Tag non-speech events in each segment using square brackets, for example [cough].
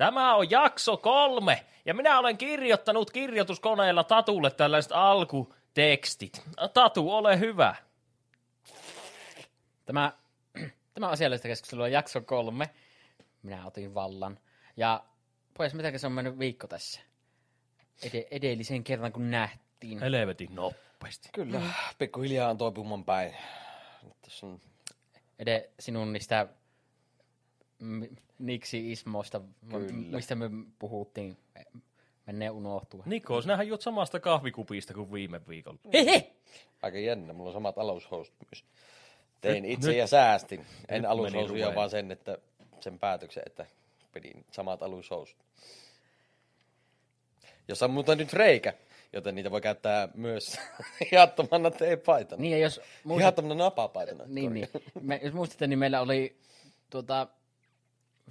Tämä on jakso kolme, ja minä olen kirjoittanut kirjoituskoneella Tatulle tällaiset alkutekstit. Tatu, ole hyvä. Tämä, [clears throat] tämä asiallista keskustelua on jakso kolme. Minä otin vallan. Ja pois, miten se on mennyt viikko tässä? Ed- edellisen kerran, kun nähtiin. Helvetin nopeasti. Kyllä. Pikkuhiljaa on toipumaan päin. Tässä on Ede sinun niistä Niksi-ismoista, Kyllä. mistä me puhuttiin, menee unohtua. Niko, sinähän juot samasta kahvikupista kuin viime viikolla. Hehe! aika jännä. Mulla on samat alushousut myös. Tein Nyt- itse nyt- ja säästin. En alushousuja, vaan sen, että sen päätöksen, että pidin samat alushousut. Jossa on muuten nyt reikä, joten niitä voi käyttää myös [laughs] hihattomana teepaitana. Niin, ja jos muistat, Hihattomana napapaitana. niin, niin. Me, jos muistatte, niin meillä oli tuota,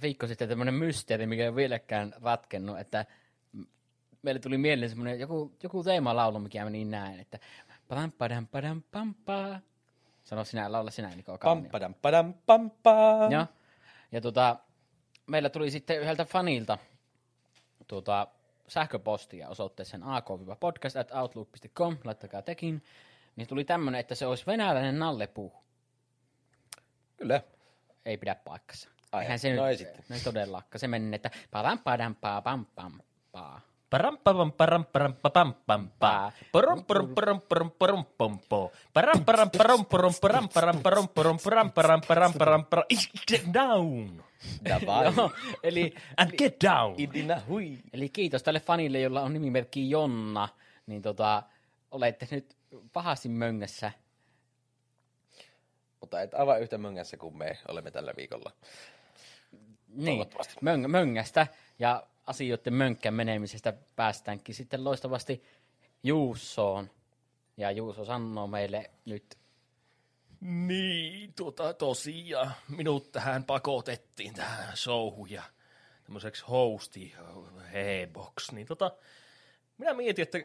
viikko sitten tämmöinen mysteeri, mikä ei ole vieläkään ratkennut, että meille tuli mieleen semmoinen joku, joku teemalaulu, mikä meni näin, että padam padam padam pampa. Sano sinä, laula sinä, Niko Kannio. Pampadam, padam, pampaa. Joo. Ja tota, meillä tuli sitten yhdeltä fanilta tuota, sähköpostia osoitteeseen ak-podcast.outlook.com, laittakaa tekin. Niin tuli tämmönen, että se olisi venäläinen nallepuu. Kyllä. Ei pidä paikkansa. Ai, Eihän se no nyt, sitten. No ei todellakaan. Se meni, että padam padam paa pam pam paa. Param param param param param pam paa. Porom porom porom porom porom pom po. Param param param porom param param param porom param param param param param. Get down. Davai. Eli, And get down. Idina hui. Eli kiitos tälle fanille, jolla on nimimerkki Jonna. Niin tota, olette nyt pahasti möngässä. Mutta et aivan yhtä möngässä kuin me olemme tällä viikolla. Niin, möng- möngästä ja asioiden mönkkän menemisestä päästäänkin sitten loistavasti Juussoon. Ja Juuso sanoo meille nyt, Niin, tuota, tosiaan. Minut tähän pakotettiin tähän showhun ja tämmöiseksi hosti hebox. Niin tota, minä mietin, että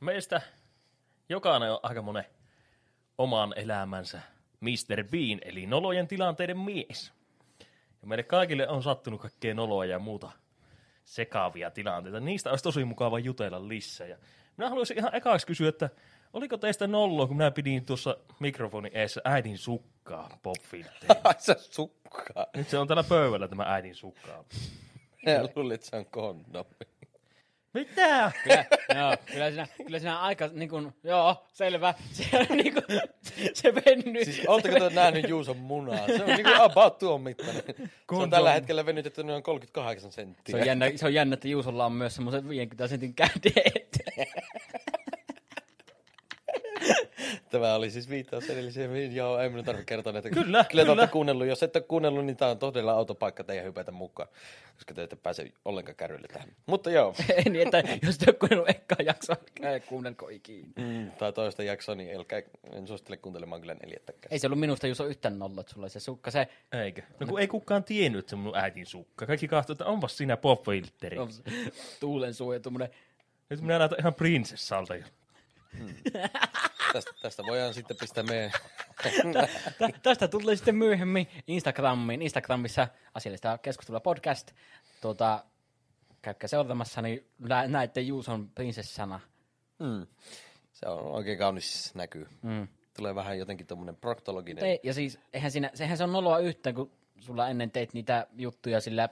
meistä jokainen on aika monen oman elämänsä Mr. Bean, eli nolojen tilanteiden mies. Ja meille kaikille on sattunut kaikkea noloja ja muuta sekaavia tilanteita. Niistä olisi tosi mukava jutella lisää. Ja minä haluaisin ihan ekaksi kysyä, että oliko teistä noloa, kun minä pidin tuossa mikrofonin eessä äidin sukkaa popfiltteen? [laughs] Ai se sukkaa. Nyt se on täällä pöydällä tämä äidin sukkaa. Minä luulin, että se on kondomi. Mitä? kyllä, joo, kyllä, siinä, kyllä siinä aika, niin kuin, joo, selvä, se, on niin kuin, se venny. Siis ootteko te nähnyt Juuson munaa? Se on niinku about tuon mittainen. Se on tällä hetkellä venytetty noin 38 senttiä. se, on jännä, se on jännä, että Juusolla on myös semmoiset 50 sentin kädet. Tämä oli siis viittaus edelliseen. Joo, ei minun tarvitse kertoa näitä. Kyllä, kyllä. kyllä. kuunnellut. Jos ette ole kuunnellut, niin tämä on todella autopaikka teidän hypätä mukaan. Koska te ette pääse ollenkaan kärrylle tähän. Mutta joo. [laughs] niin, että jos te ole kuunnellut ekkaa jaksoa, älkää kuunnelko ikinä. Mm, tai toista jaksoa, niin älkää, en suosittele kuuntelemaan kyllä neljättäkään. Ei se ollut minusta Juuso yhtään nolla, että sulla se sukka. Se Eikö? No kun ei kukaan tiennyt, että se on mun äitin sukka. Kaikki katsoi, että onpas siinä popfiltteri. on tuulen suu ja tuommoinen Nyt minä näytän ihan prinsessalta. Jo. Tästä, tästä voidaan sitten pistää meidän... Tä- Tästä tulee sitten myöhemmin Instagramiin. Instagramissa asiallista keskustelua podcast. Tuota, käykää seuraamassa, niin nä- näette Juuson prinsessana. Mm. Se on oikein kaunis näkyy. Mm. Tulee vähän jotenkin tuommoinen proktologinen. Te, ja siis, eihän, siinä, eihän se on noloa yhtään, kun sulla ennen teit niitä juttuja sillä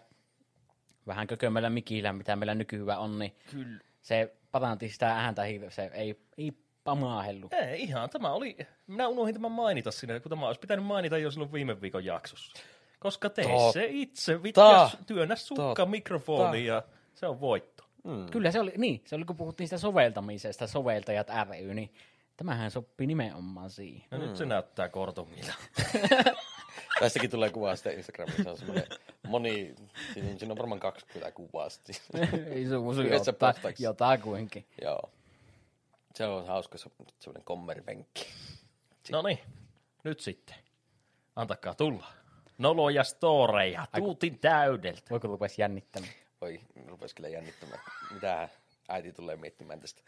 vähän kökömällä mikillä, mitä meillä nykyään on, niin Kyllä. se paranti sitä ääntä. Se ei, ei pamaahellu. Ei, ihan. Tämä oli, minä unohdin tämän mainita sinne, kun tämä olisi pitänyt mainita jo silloin viime viikon jaksossa. Koska tee se itse, vittu, työnnä sukka mikrofoniin ja se on voitto. Mm. Kyllä se oli, niin, se oli kun puhuttiin sitä soveltamisesta, soveltajat ry, niin tämähän sopii nimenomaan siihen. No nyt se näyttää kortungilta. [laughs] Tästäkin tulee kuva sitten Instagramissa. Se on semmoinen moni, siinä siinä on varmaan 20 kuvaa sitten. Ei sun Yhdessä jotain, jotakuinkin. Joo. Se on hauska se, semmoinen kommeripenkki. No niin, nyt sitten. Antakaa tulla. Noloja storeja, tuutin täydeltä. Voiko rupesi jännittämään? Voi, rupes kyllä jännittämään. Mitähän äiti tulee miettimään tästä.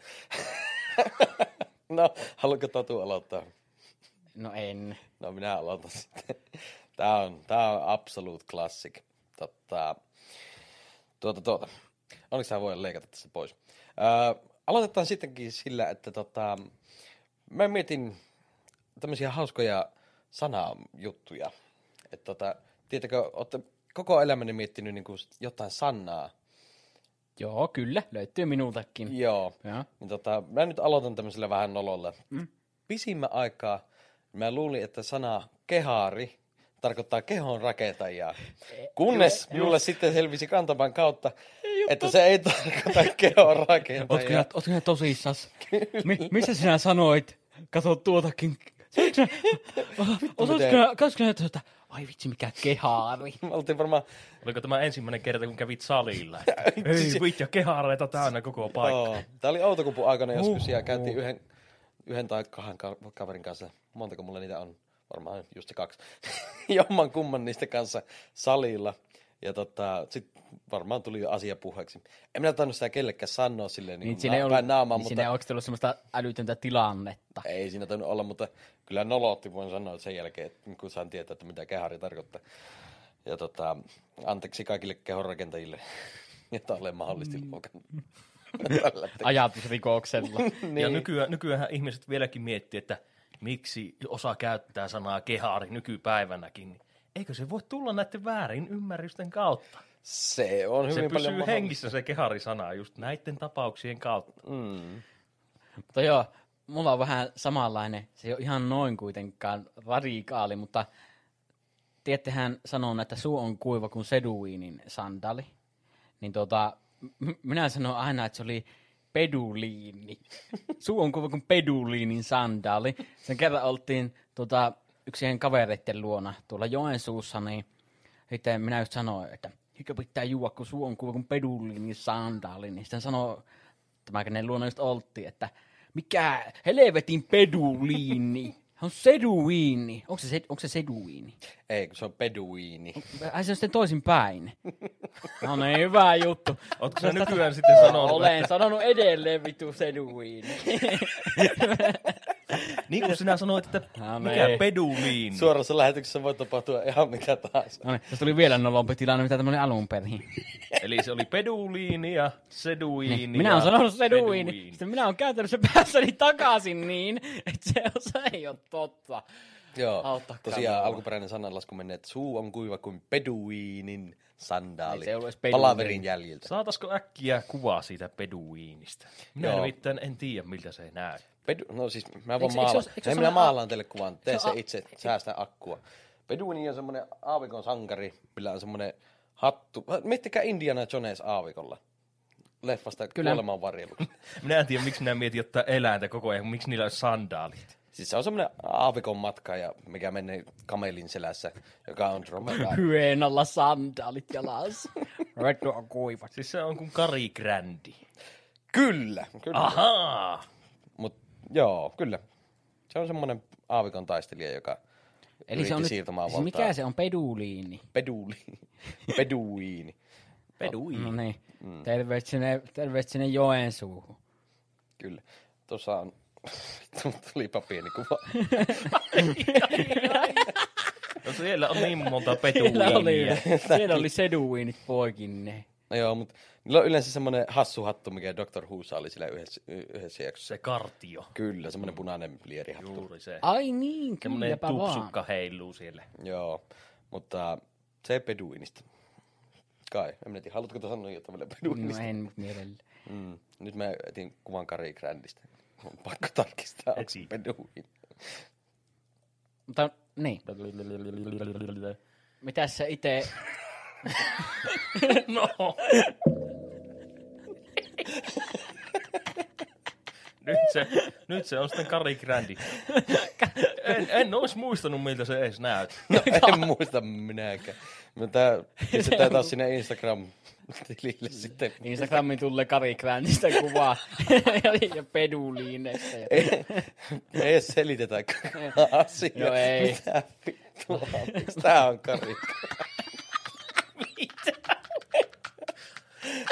[laughs] no, haluatko Tatu aloittaa? No en. No minä aloitan sitten. Tää on, tää on absolute classic. Totta, Tuota, tuota. Onneksi sä voi leikata tässä pois. Öö, aloitetaan sittenkin sillä, että tota, mä mietin tämmöisiä hauskoja sanajuttuja. Että tota, tiedätkö, olette koko elämäni miettinyt niin kuin jotain sanaa. Joo, kyllä, löytyy minultakin. Joo. Joo. Niin tota, mä nyt aloitan tämmöisellä vähän nololla. Mm. Pisimmän aikaa mä luulin, että sana kehaari tarkoittaa kehon rakentajaa. Kunnes minulle sitten selvisi kantaman kautta, että se ei tarkoita [laughs] kehon Ootko rakentajaa. sinä, ootko sinä tosissas? Mi, missä sinä sanoit? Kato tuotakin. [laughs] Osaatko sinä, että ai vitsi mikä kehaari. [laughs] Me oltiin varmaan, Oliko tämä ensimmäinen kerta, kun kävit salilla? Ei vittu, kehaareita täynnä koko paikka. Joo. Tämä oli Outokumpun aikana joskus ja käytiin yhden, yhden tai kahden ka- kaverin kanssa. Montako mulla niitä on? Varmaan just se kaksi. [laughs] Jomman kumman niistä kanssa salilla. Ja tota, sit varmaan tuli jo asia puheeksi. En minä tainnut sitä kellekään sanoa silleen niin, Niin niin siinä na- ollut, päin naamaa, niin mutta siinä ei ollut semmoista älytöntä tilannetta. ei siinä tainnut olla, mutta kyllä nolotti voin sanoa sen jälkeen, että kun saan tietää, että mitä kehari tarkoittaa. Ja tota, anteeksi kaikille kehonrakentajille, [laughs] että olen mahdollisesti Mm. te- Ajatusrikoksella. [laughs] Niin. Ja nykyään, nykyään ihmiset vieläkin miettii, että miksi osa käyttää sanaa kehaari nykypäivänäkin. niin Eikö se voi tulla näiden väärin ymmärrysten kautta? Se on hyvin Se paljon pysyy hengissä se kehari-sana just näiden tapauksien kautta. Mm. Mutta joo, mulla on vähän samanlainen. Se ei ole ihan noin kuitenkaan radikaali, mutta tiedättehän sanon, että suu on kuiva kuin seduinin sandali. Niin tota, m- minä sanon aina, että se oli peduliini. Suu on kuiva kuin peduliinin sandaali. Sen kerran oltiin tota, yksien kavereiden luona tuolla Joensuussa, niin sitten minä just sanoin, että mikä pitää juoda, kun suu on kuiva kuin peduliinin sandaali. Niin sitten sanoi tämä kenen luona just oltiin, että mikä helvetin peduliini. Hän on seduiini. Onko se, sed- onko se seduiini? Ei, se on peduiini. Ai se on sitten toisin päin. [laughs] No niin, hyvä juttu. Ootko sä nykyään sitten sanonut, Olen sanonut edelleen vittu seduiini. [laughs] [laughs] [laughs] niin kuin sinä sanoit, että [laughs] No mikä niin. peduliini. Suorassa lähetyksessä voi tapahtua ihan mikä tahansa. No niin, tässä tuli vielä nolompi tilanne, mitä tämä oli alun perin. [laughs] Eli se oli peduliini ja seduiini. Niin, minä olen sanonut seduiini. Sitten minä olen se päässäni takaisin niin, että se, se ei ole totta. Joo, Auttakaa tosiaan minua. alkuperäinen sananlasku menee, että suu on kuiva kuin peduiinin sandaali. Ei se ollut edes. Palaverin jäljiltä. Saataisiko äkkiä kuvaa siitä peduiinista? Minä Joo. nimittäin en tiedä, miltä se näy. Pedu, no siis mä voin eikö se se minä maalaan teille kuvan. Tee se itse, säästä akkua. Peduini on semmoinen aavikon sankari, millä on semmoinen hattu. Miettikää Indiana Jones aavikolla. Leffasta Kyllä. Kuoleman varjelu. [laughs] Minä en tiedä, miksi minä mietin ottaa eläintä koko ajan, miksi niillä on sandaalit. Siis se on semmoinen aavikon matka, ja mikä menee kamelin selässä, joka on dromedari. Hyen alla sandaalit jalassa. Retro on kuiva. Siis se on kuin Kari Grandi. Kyllä, kyllä. Ahaa! Mut joo, kyllä. Se on semmoinen aavikon taistelija, joka Eli se on nyt, siirtämään siis mikä se on peduliini? Peduli. [laughs] Peduiini. Peduiini. No niin, terveet sinne, terveet sinne Joensuuhun. Kyllä. Tuossa on... Tulipa pieni kuva. [laughs] No siellä on niin monta Siellä oli, siellä oli seduiinit poikinne. No joo, mutta niillä on yleensä semmoinen hassu hattu, mikä Dr. Whossa oli sillä yhdessä, yhdessä jaksossa. Se kartio. Kyllä, semmoinen punainen lierihattu. Juuri se. Ai niin, Semmoinen kylläpä vaan. tupsukka heiluu siellä. Joo, mutta se peduinista. Kai, en minä tiedä, haluatko sanoa jotain vielä No peduinista? en mut mielellä. Mm. Nyt mä etin kuvan Kari Grandista. On pakko tarkistaa, onko se. Mutta niin, mitäs se ite... [laughs] No. nyt, se, nyt se on sitten Kari Grandi. [laughs] En, en olisi muistanut, miltä se edes näyttää. No, en muista minäkään. Mutta pistetään taas sinne Instagram-tilille sitten. Instagramin tulee Kari Grandista kuvaa [laughs] ja, peduliineista. Ja... Ei, ei edes selitetä [laughs] asiaa. No ei. Mitä vittua? Miksi tää on Kari?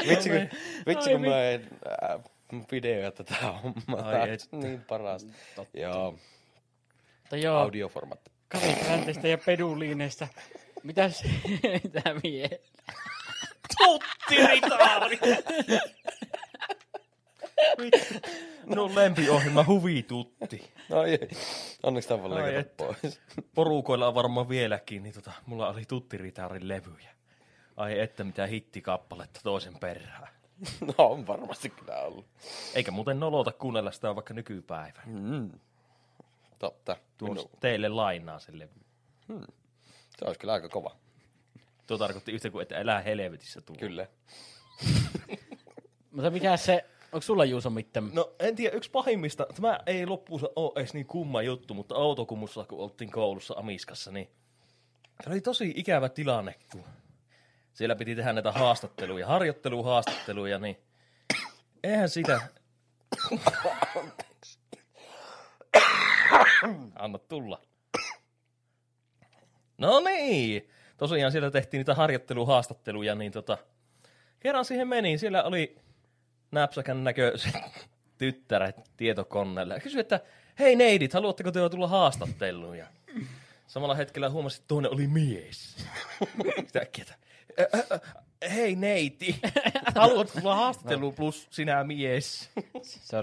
Vitsi kun, vitsi, kun mä en äh, videoja tätä hommaa. Ai et. niin parasta. Joo, Mutta joo, audioformaatti. Kari Grandista ja peduliineista. Mitäs [laughs] mitä vielä? Tuttiritaari! no lempiohjelma huvitutti. No ei, onneksi tämä voi leikata pois. Porukoilla on varmaan vieläkin, niin tota, mulla oli Tuttiritaarin levyjä. Ai että mitä hittikappaletta toisen perään. [laughs] No on varmasti kyllä ollut. Eikä muuten nolota kuunnella sitä vaikka nykypäivän. Mm. Totta. Minu, teille lainaa sen levy. Se olisi kyllä aika kova. Tuo tarkoitti yhtä kuin, että elää helvetissä tuo. Kyllä. [laughs] Mutta mikä se, onko sulla Juuso mitään? No en tiedä, yksi pahimmista, tämä ei loppuunsa ole edes niin kumma juttu, mutta autokumussa kun oltiin koulussa Amiskassa, niin se oli tosi ikävä tilanne, kun siellä piti tehdä näitä haastatteluja, harjoitteluhaastatteluja, niin eihän sitä... [coughs] Anna tulla. No niin, tosiaan siellä tehtiin niitä harjoitteluhaastatteluja, niin tota, kerran siihen meni, siellä oli näpsäkän näköiset tyttäret tietokoneelle. Ja kysyi, että hei neidit, haluatteko te tulla haastatteluun? Ja samalla hetkellä huomasi, että toinen oli mies. [laughs] Sitä äkkiä, että, "Ä, ä, ä, hei neiti, haluatko tulla haastatteluun plus sinä mies?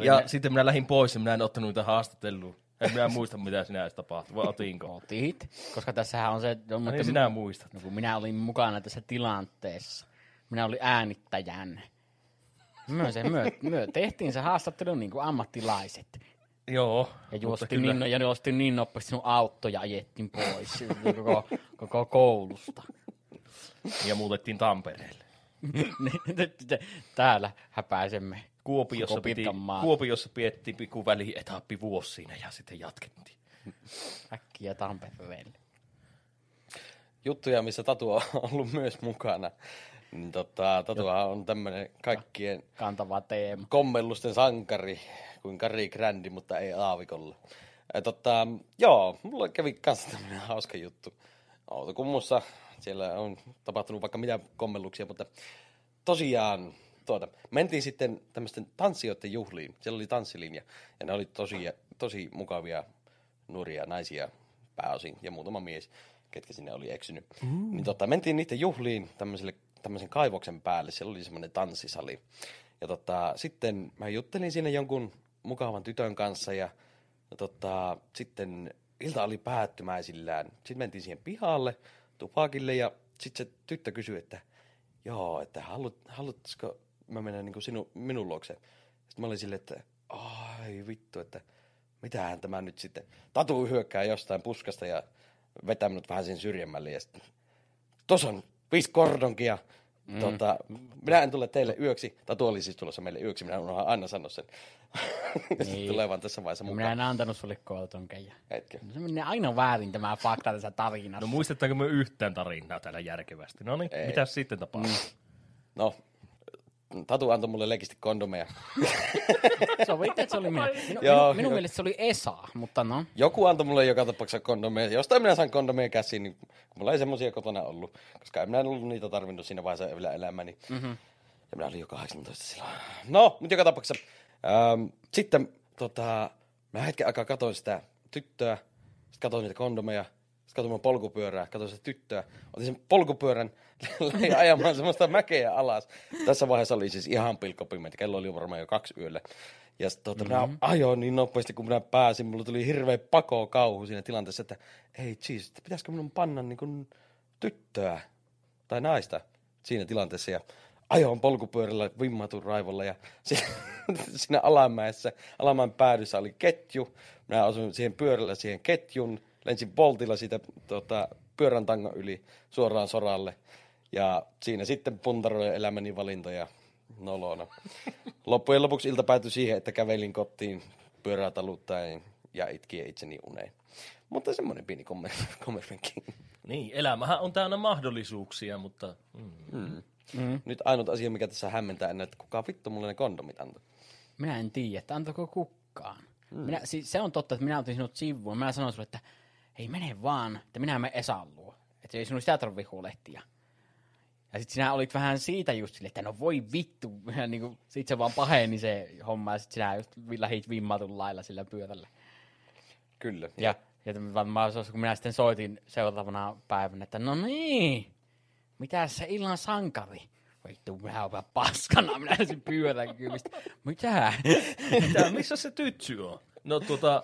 Ja ne, sitten minä lähdin pois ja minä en ottanut niitä haastatteluun. En minä muista, mitä sinä edes tapahtui, vai otinko? otit, koska tässähän on se, no, No, mutta niin sinä muistat. no, kun minä olin mukana tässä tilanteessa. Minä olin äänittäjän. Myö, se, [laughs] myö, myö tehtiin se haastattelu niin kuin ammattilaiset. Joo. Ja juostiin, kyllä- niin, ja juostiin niin nopeasti sinun auto ja ajettiin pois koko, koko koulusta. Ja muutettiin Tampereelle. [laughs] Täällä häpäisemme. Kuopiossa, piti. Kuopiossa piettiin pikku välietappi vuosi siinä ja sitten jatkettiin. Äkkiä Tampereelle. Juttuja, missä Tatu on ollut myös mukana. Niin tota, Tatuhan on tämmöinen kaikkien Kantava teema. kommellusten sankari kuin Kari Grandi, mutta ei aavikolla. Ja tota, joo, mulla kävi kanssa tämmöinen hauska juttu. Autokummussa siellä on tapahtunut vaikka mitä kommelluksia, mutta tosiaan tuota, mentiin sitten tämmöisten tanssijoiden juhliin. Siellä oli tanssilinja ja ne oli tosi, tosi mukavia nuoria naisia pääosin ja muutama mies, ketkä sinne oli eksynyt. Mm. Niin tota, mentiin niiden juhliin tämmöiselle, tämmöisen kaivoksen päälle. Siellä oli semmoinen tanssisali. Ja tota, sitten mä juttelin siinä jonkun mukavan tytön kanssa ja, ja tota, sitten ilta oli päättymäisillään. Sitten mentiin siihen pihalle, tupakille ja sitten se tyttö kysyi, että joo, että haluat, haluaisiko mä mennä niin sinu, minun luokse. Sitten mä olin silleen, että ai vittu, että mitähän tämä nyt sitten. Tatu hyökkää jostain puskasta ja vetää minut vähän sen syrjemmälle ja sitten tuossa on viisi kordonkia. Mm. Tota, minä en tule teille yöksi. Tatu oli siis tulossa meille yöksi. Minä unohan aina sanoa sen. [laughs] niin. Tulee vaan tässä vaiheessa Minä mukaan. en antanut sulle kootonkeja. Etkö? Se menee aina väärin tämä fakta tässä tarinassa. No muistatteko me yhtään tarinaa täällä järkevästi? No niin, Ei. mitäs sitten tapahtuu? No, Tatu antoi mulle legisti kondomeja. [laughs] Sovitte, että se oli minä. Minu, Joo, minun, minun mielestä se oli Esa, mutta no. Joku antoi mulle joka tapauksessa kondomeja. Jostain minä sain kondomeja käsiin, niin kun mulla ei semmoisia kotona ollut. Koska en minä ollut niitä tarvinnut siinä vaiheessa vielä elämäni. Mm-hmm. Ja minä olin jo 18 silloin. No, mutta joka tapauksessa. Ähm, sitten tota, mä hetken aikaa katsoin sitä tyttöä. Sitten katsoin niitä kondomeja. Sitten katsoin mun polkupyörää. Katsoin sitä tyttöä. Otin sen polkupyörän. [laughs] Lähdin ajamaan semmoista mäkeä alas. Tässä vaiheessa oli siis ihan pilkkopimeitä. Kello oli varmaan jo kaksi yöllä. Ja sit, tota, mm-hmm. minä ajoin niin nopeasti, kun minä pääsin. Mulla tuli hirveä pako kauhu siinä tilanteessa, että ei jeez, että pitäisikö minun panna niin kuin tyttöä tai naista siinä tilanteessa. Ja ajoin polkupyörällä vimmatun raivolla ja [laughs] si- siinä alamäessä, alamäen päädyssä oli ketju. Minä asuin siihen pyörällä siihen ketjun, lensin voltilla siitä tota, pyörän tangon yli suoraan soralle. Ja siinä sitten puntaroin elämäni valintoja nolona. [laughs] Loppujen lopuksi ilta päätyi siihen, että kävelin kotiin pyörää taluttaen ja itkien itseni uneen. Mutta semmoinen pieni kommervenkki. [laughs] Niin, elämähän on täynnä mahdollisuuksia, mutta mm. Mm. Mm. Nyt ainut asia, mikä tässä hämmentää, on, että kuka vittu mulle ne kondomit antoi. Minä en tiedä, että antako kukkaan. Mm. Minä, siis se on totta, että minä otin sinut sivuun. Minä sanoin sulle, että ei mene vaan, että minä menen Esan luo. Että ei sinun sitä tarvitse huolehtia. Ja sitten sinä olit vähän siitä just silleen, että no voi vittu. Ja [laughs] niin kuin, sit se vaan paheni se homma ja sitten sinä just lähit vimmatun lailla sillä pyörällä. Kyllä. Ja, ja varmaan kun minä sitten soitin seuraavana päivänä, että no niin, mitä se illan sankari? vittu, minä olen paskana, minä olisin pyörän kyvistä. Mitä? Mitä, missä se tytsy on? No tuota,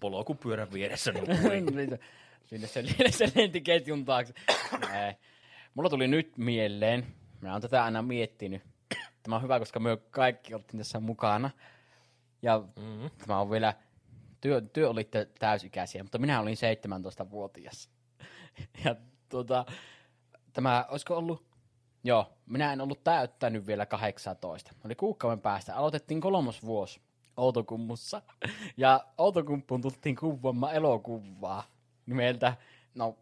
polkupyörän vieressä. [laughs] Niin Sinne se, [laughs] se lenti ketjun taakse. Mulla tuli nyt mieleen, minä olen tätä aina miettinyt. Tämä on hyvä, koska me kaikki oltiin tässä mukana. Ja mm-hmm. tämä on vielä, työ, työ olitte täysikäisiä, mutta minä olin 17-vuotias. [laughs] Ja tuota, tämä, olisiko ollut, joo, minä en ollut täyttänyt vielä 18. Oli kuukauden päästä, aloitettiin kolmos vuosi Outokummussa. Ja Outokumppuun tultiin kuvaamaan elokuvaa nimeltä, no,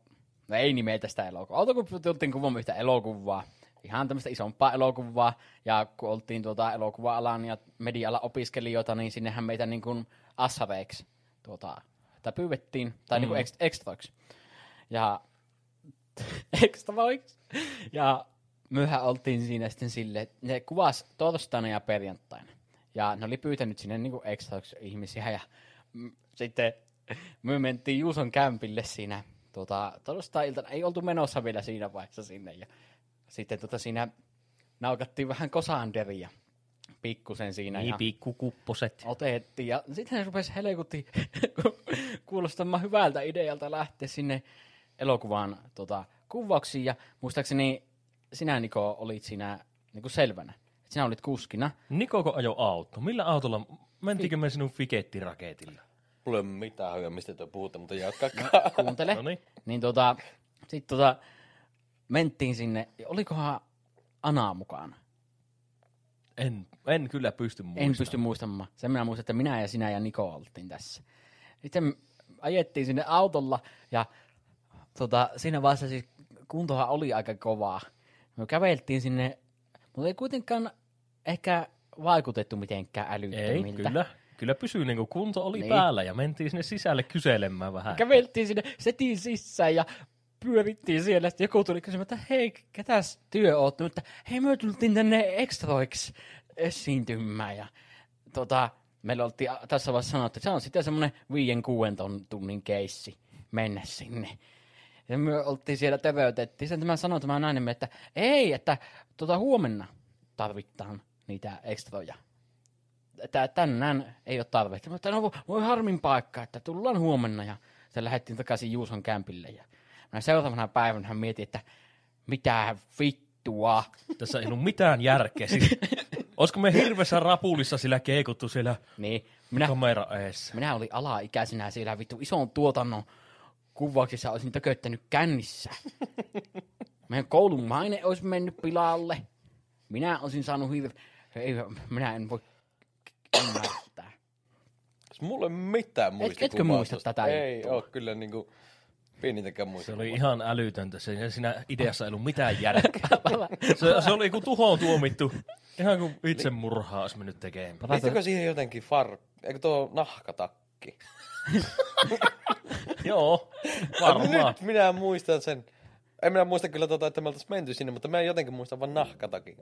no ei nimeltä sitä elokuvaa. Outokumppuun tultiin kuvaamaan yhtä elokuvaa. Ihan tämmöistä isompaa elokuvaa. Ja kun oltiin tuota elokuva-alan ja media opiskelijoita, niin sinnehän meitä niin kuin assareiksi tuota, tai pyydettiin, tai mm. niin kuin extroiksi. Ja [laughs] extroiksi. Ja myöhän oltiin siinä sitten silleen, että ne kuvasi torstaina ja perjantaina. Ja ne oli pyytänyt sinne niin ekstra ihmisiä ja m- sitten me mentiin Juuson kämpille siinä tuota, torstai-iltana. Ei oltu menossa vielä siinä vaiheessa sinne ja sitten tuota, siinä naukattiin vähän kosanderia pikkusen siinä. Niin, pikkukupposet. Otettiin ja sitten se rupesi helkutti [laughs] kuulostamaan hyvältä idealta lähteä sinne elokuvan tota, kuvauksiin ja muistaakseni sinä Niko olit siinä niin kuin selvänä. Sinä olit kuskina. Nikoko ajo auto? Millä autolla? Mentiinkö me sinun fikettiraketilla? Mulla ei ole mitään hajua, mistä te puhutte, mutta jatkaa. No, kuuntele. Noniin. Niin tota, sit tota, mentiin sinne. Olikohan Ana mukana? En, en kyllä pysty muistamaan. En pysty muistamaan. Sen minä muistan, että minä ja sinä ja Niko oltiin tässä. Sitten ajettiin sinne autolla ja tota, siinä vaiheessa siis kuntohan oli aika kovaa. Me käveltiin sinne mutta ei kuitenkaan ehkä vaikutettu mitenkään älyttömiltä. Ei, kyllä. Kyllä pysyy niin kuin kunto oli niin. päällä ja mentiin sinne sisälle kyselemään vähän. Käveltiin sinne setin sisään ja pyörittiin siellä. Sitten joku tuli kysymään, että hei, ketäs työ oot Että hei, me tultiin tänne ekstroiksi esiintymään. Ja tota, meillä oltiin tässä vaiheessa sanottu, että se on sitten semmoinen viien kuuden tunnin keissi mennä sinne. Ja me oltiin siellä terveytettiin. Sitten mä sanoin tämä nainen, että ei, että tota, huomenna tarvitaan niitä ekstroja. Että tänään ei ole tarvetta. Mutta no voi harmin paikka, että tullaan huomenna. Ja se lähdettiin takaisin Juuson kämpille. Ja mä seuraavana päivänä mietin, että mitä vittua. Tässä ei ollut mitään järkeä. Siis, olisiko me hirveässä rapulissa sillä keikuttu siellä niin, minä, kamera eessä? Minä olin alaikäisenä siellä vittu ison tuotannon kuvauksissa olisin tököttänyt kännissä. Meidän koulun maine olisi mennyt pilalle. Minä olisin saanut hirve... Ei, minä en voi ymmärtää. Mulla ei mitään muista Et, Etkö muista tätä Ei juttua? ole kyllä niinku pienintäkään muista. Se oli ihan älytöntä. Se, siinä ideassa ei ollut mitään järkeä. [laughs] se, se, oli kuin tuhoon tuomittu. Ihan kuin itsemurhaa olisi mennyt tekemään. Liittyykö siihen jotenkin far... Eikö tuo nahkatakki? [laughs] Joo, varmaan. Nyt minä muistan sen. En minä muista kyllä tota, että me oltaisiin menty sinne, mutta mä en jotenkin muista vaan nahkatakin.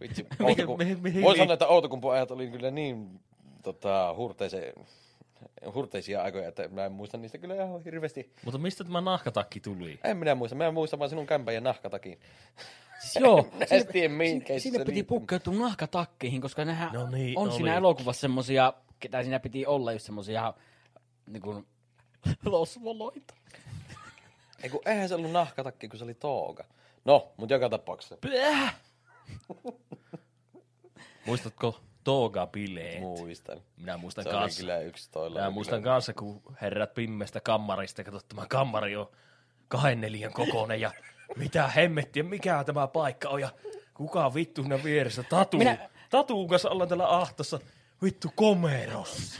Vitsi, [laughs] Outokum... Voin sanoa, että Outokumpun ajat oli kyllä niin tota, hurteise, hurteisia aikoja, että mä en muista niistä kyllä ihan hirveästi. Mutta mistä tämä nahkatakki tuli? En minä muista. Mä en muista vaan sinun kämpän ja nahkatakin. Siis joo, [laughs] sinne, sinne piti pukkeutua nahkatakkiin, koska nehän no niin, on oli. siinä elokuvassa semmosia, ketä siinä piti olla just semmosia niin kuin, [laughs] losvoloita. Eiku, eihän se ollut nahkatakki, kun se oli tooga. No, mutta joka tapauksessa. Pää! [laughs] Muistatko tooga-bileet? Muistan. Minä muistan se kanssa. Se oli kyllä yksi toilla. Minä muistan kyllä. kanssa, kun herrat pimmestä kammarista, katsot, tämä kammari on kahden neljän kokoinen ja mitä hemmettiä, mikä tämä paikka on ja kuka vittu siinä vieressä tatu. Minä... Tatuun kanssa ollaan täällä ahtossa. Vittu komeros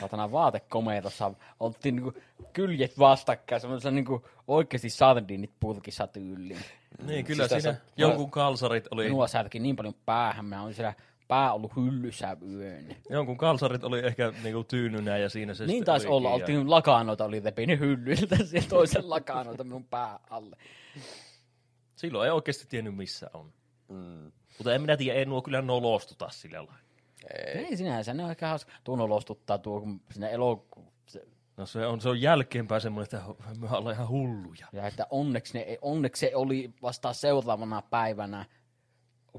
saatana vaatekomerossa oltiin niinku kyljet vastakkain, semmoisessa niinku oikeasti sardinit purkissa tyyliin. Niin, kyllä siis siinä jonkun kalsarit oli... Minua särki niin paljon päähän, mä olin siellä pää ollut hyllyssä yön. Jonkun kalsarit oli ehkä niinku tyynynä ja siinä se Niin taisi olla, ja... oltiin lakanoita, oli repinyt hyllyltä [laughs] siellä toisen lakanoita minun pää alle. Silloin ei oikeasti tiennyt missä on. Mm. Mutta en minä tiedä, ei nuo kyllä nolostuta sillä lailla. Ei. Ei sinänsä, ne on ehkä hauska. Tuo nolostuttaa tuo, kun sinne elokuun. Se... No se on, se on jälkeenpäin semmoinen, että me ollaan ihan hulluja. Ja että onneksi, ne, onneksi se oli vasta seuraavana päivänä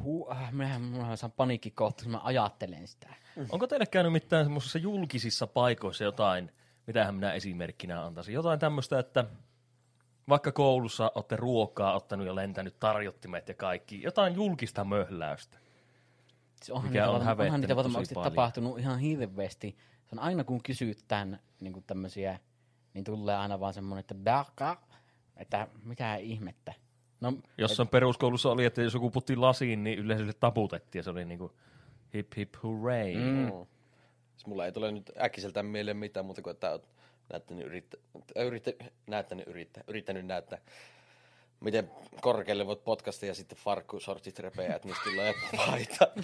Huh, äh, minä, minä saan paniikkikohta, kun mä ajattelen sitä. Onko teille käynyt mitään semmoisissa julkisissa paikoissa jotain, mitähän minä esimerkkinä antaisin, jotain tämmöistä, että vaikka koulussa olette ruokaa ottanut ja lentänyt tarjottimet ja kaikki, jotain julkista möhläystä. Siis onhan, Mikä niitä, on hävettänyt onhan niitä varmasti paljon. tapahtunut ihan hirveästi. Se on aina kun kysytään niin tämmöisiä, niin tulee aina vaan semmoinen, että baka, että mitä ihmettä. No, Jossain peruskoulussa oli, että jos joku putti lasiin, niin yleisölle taputettiin ja se oli niinku hip hip hooray. Mm. Mm. Siis mulla ei tule nyt äkkiseltään mieleen mitään muuta kuin, että näyttänyt, yrittä, yrittä, näyttänyt, yrittä, yrittänyt näyttää, miten korkealle voit podcasta ja sitten farkkusortsit repeää, että niistä tulee paita. [laughs]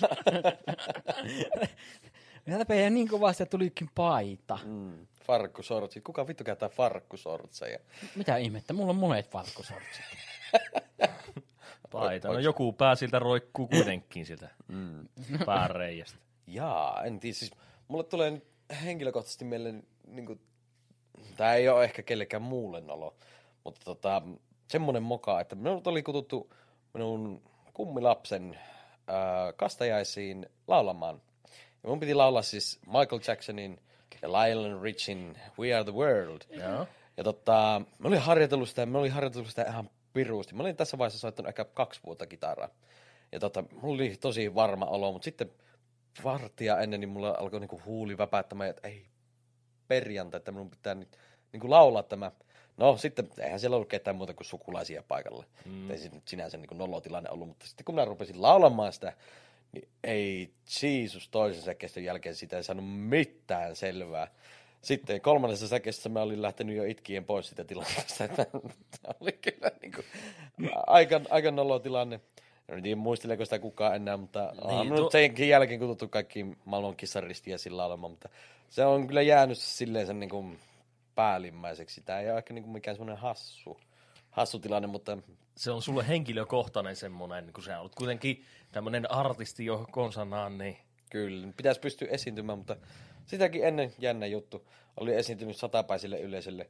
Minä läpeä niin kovasti, että tulikin paita. Mm. Farkkusortsit. Kuka vittu käyttää farkkusortseja? Mitä ihmettä, mulla on monet valkosortsit. [laughs] Paita. No joku pää siltä roikkuu kuitenkin siltä Mm. pääreijästä. Jaa, en tiedä. Siis mulle tulee nyt henkilökohtaisesti mieleen, niin kuin, tämä ei ole ehkä kellekään muulle nolo, mutta tota, semmoinen moka, että minut oli kututtu minun kummilapsen ää, kastajaisiin laulamaan. Ja mun piti laulaa siis Michael Jacksonin ja Lionel Richin We Are The World. Joo. Ja tota, mä olin harjoitellut sitä, mä olin harjoitellut sitä ihan piruusti. Mä olin tässä vaiheessa soittanut ehkä kaksi vuotta kitaraa. Ja tota, mulla oli tosi varma olo, mutta sitten varttia ennen, niin mulla alkoi niinku huuli väpättämään, että ei perjantai, että minun pitää nyt niinku laulaa tämä. No sitten, eihän siellä ollut ketään muuta kuin sukulaisia paikalle. Mm. Ei se nyt sinänsä niinku nolotilanne ollut, mutta sitten kun mä rupesin laulamaan sitä, niin ei Jeesus toisen säkeistön jälkeen sitä ei saanut mitään selvää. Sitten kolmannessa säkeessä mä olin lähtenyt jo itkien pois sitä tilanteesta, että tämä [laughs] oli kyllä niin kuin aika, aika nolo tilanne. En tiedä muisteleeko sitä kukaan enää, mutta niin, Niin, tuo- senkin jälkeen kututtu kaikki maailman kissaristiä sillä olemaan, mutta se on kyllä jäänyt silleen sen niin kuin päällimmäiseksi. Tämä ei ole ehkä niin kuin mikään semmoinen hassu, hassu tilanne, mutta Se on sulle henkilökohtainen semmoinen, kun sä olet kuitenkin tämmöinen artisti jo konsanaan, niin Kyllä, pitäisi pystyä esiintymään, mutta sitäkin ennen jännä juttu. Oli esiintynyt satapäisille yleisölle.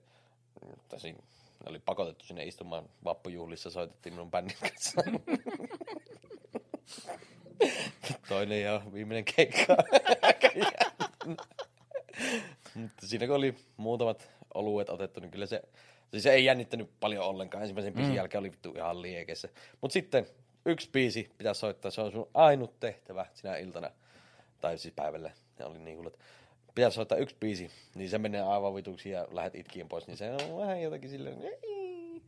Tosin oli pakotettu sinne istumaan vappujuhlissa, soitettiin minun bändin kanssa. [laughs] Toinen ja viimeinen keikka. [laughs] Mutta siinä kun oli muutamat oluet otettu, niin kyllä se, siis se ei jännittänyt paljon ollenkaan. Ensimmäisen biisin mm. jälkeen oli vittu ihan liekeissä. Mutta sitten yksi biisi pitää soittaa, se on sun ainut tehtävä sinä iltana tai siis päivällä, ne oli niin hullut. Pitäisi soittaa yksi biisi, niin se menee aivan vituksi ja lähdet itkien pois, niin se on vähän jotakin silleen, "Ei."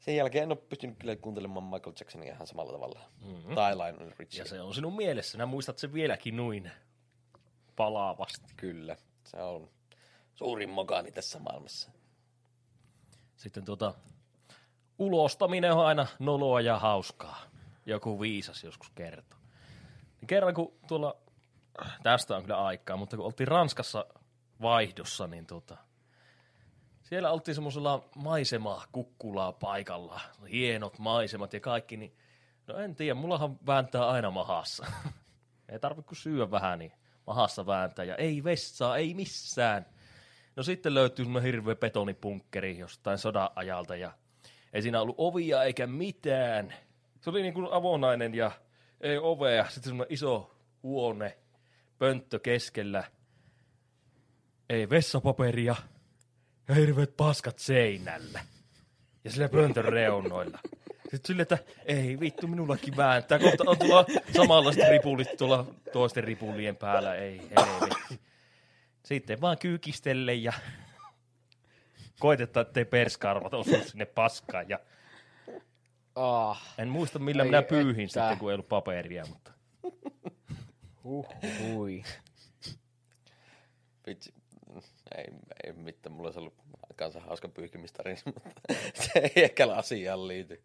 Sen jälkeen en ole pystynyt kyllä kuuntelemaan Michael Jacksonia ihan samalla tavalla. Mm-hmm. Tai Lionel Richie. ja se on sinun mielessä. Muistat sen vieläkin noin palaavasti. Kyllä, se on suurin mokani tässä maailmassa. Sitten tuota, ulostaminen on aina noloa ja hauskaa. Joku viisas joskus kertoo. Niin kerran kun tuolla, tästä on kyllä aikaa, mutta kun oltiin Ranskassa vaihdossa, niin tuota, siellä oltiin semmoisella maisema kukkulaa paikalla. Hienot maisemat ja kaikki, niin no en tiedä, mullahan vääntää aina mahassa. [laughs] ei tarvitse kuin syödä vähän, niin mahassa vääntää. Ja ei vessaa, ei missään. No sitten löytyy semmoinen hirveä betonipunkkeri jostain sodan ajalta ja ei siinä ollut ovia eikä mitään. Se oli niin kuin avonainen ja ei ovea. Sitten semmoinen iso huone, pönttö keskellä. Ei vessapaperia ja hirveät paskat seinällä. Ja sillä pöntön reunoilla. Sitten sille, että ei vittu, minullakin vääntää. Kohta on tuolla samanlaiset ripulit tuolla toisten ripulien päällä. Ei helvetti. Sitten vaan kyykistelle ja [laughs] koitetaan, ettei perskarvat osu sinne paskaan. Ja Ah, en muista, millä Ai minä että. pyyhin sitten, kun ei ollut paperia. Mutta huh, hui. Vitsi, ei, ei mitään, mulla olisi ollut kanssa hauska pyyhkimistarina, [laughs] mutta se ei ehkä asiaan liity.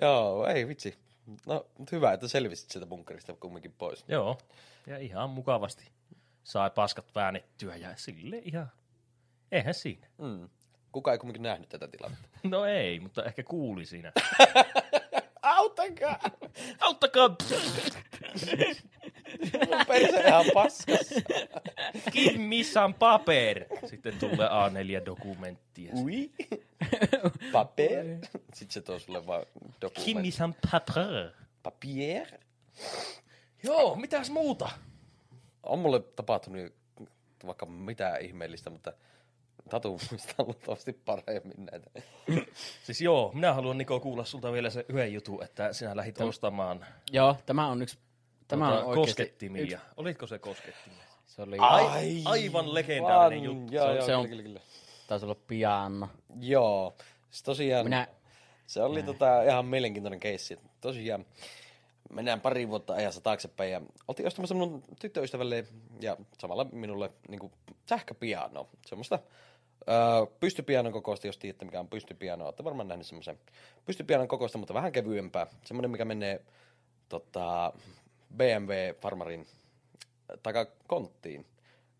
Joo, ei vitsi. No, hyvä, että selvisit sieltä bunkkerista kumminkin pois. joo, ja ihan mukavasti sai paskat väännettyä ja sille ihan, eihän siinä. Mm. Kuka ei kumminkin nähnyt tätä tilannetta? [laughs] No ei, mutta ehkä kuuli siinä. [laughs] Autakaa! Auttakaa! Mun perse ihan paskassa. Give me some paper! Sitten tulee A4-dokumenttia. Ui. Paper. Sitten se tuo sulle vaan Give me dokumentti. some paper! Papier. Joo, mitäs muuta? On mulle tapahtunut vaikka mitä ihmeellistä, mutta Tatu muistaa luultavasti paremmin näitä. Siis joo, minä haluan Niko kuulla sulta vielä se yhden jutun, että sinä lähdit ostamaan Joo, tämä on yksi... Tämä tota, on oikeasti koskettimia. Yksi, Olitko se koskettimia? se oli... Ai- aivan legendaarinen juttu. Joo, Se on- joo, se on- kyllä, kyllä, kyllä. Taisi olla piano. Joo, siis tosiaan Minä... se oli tota, ihan mielenkiintoinen keissi. Tosiaan mennään pari vuotta ajassa taaksepäin ja oltiin ostamassa minun tyttöystävälle ja samalla minulle niin kuin, sähköpiano. Semmoista öö, pystypianon kokoista, jos tiedätte mikä on pystypiano. Olette varmaan nähneet semmoisen pystypianon kokoista, mutta vähän kevyempää. Semmoinen, mikä menee tota, BMW-farmarin takakonttiin,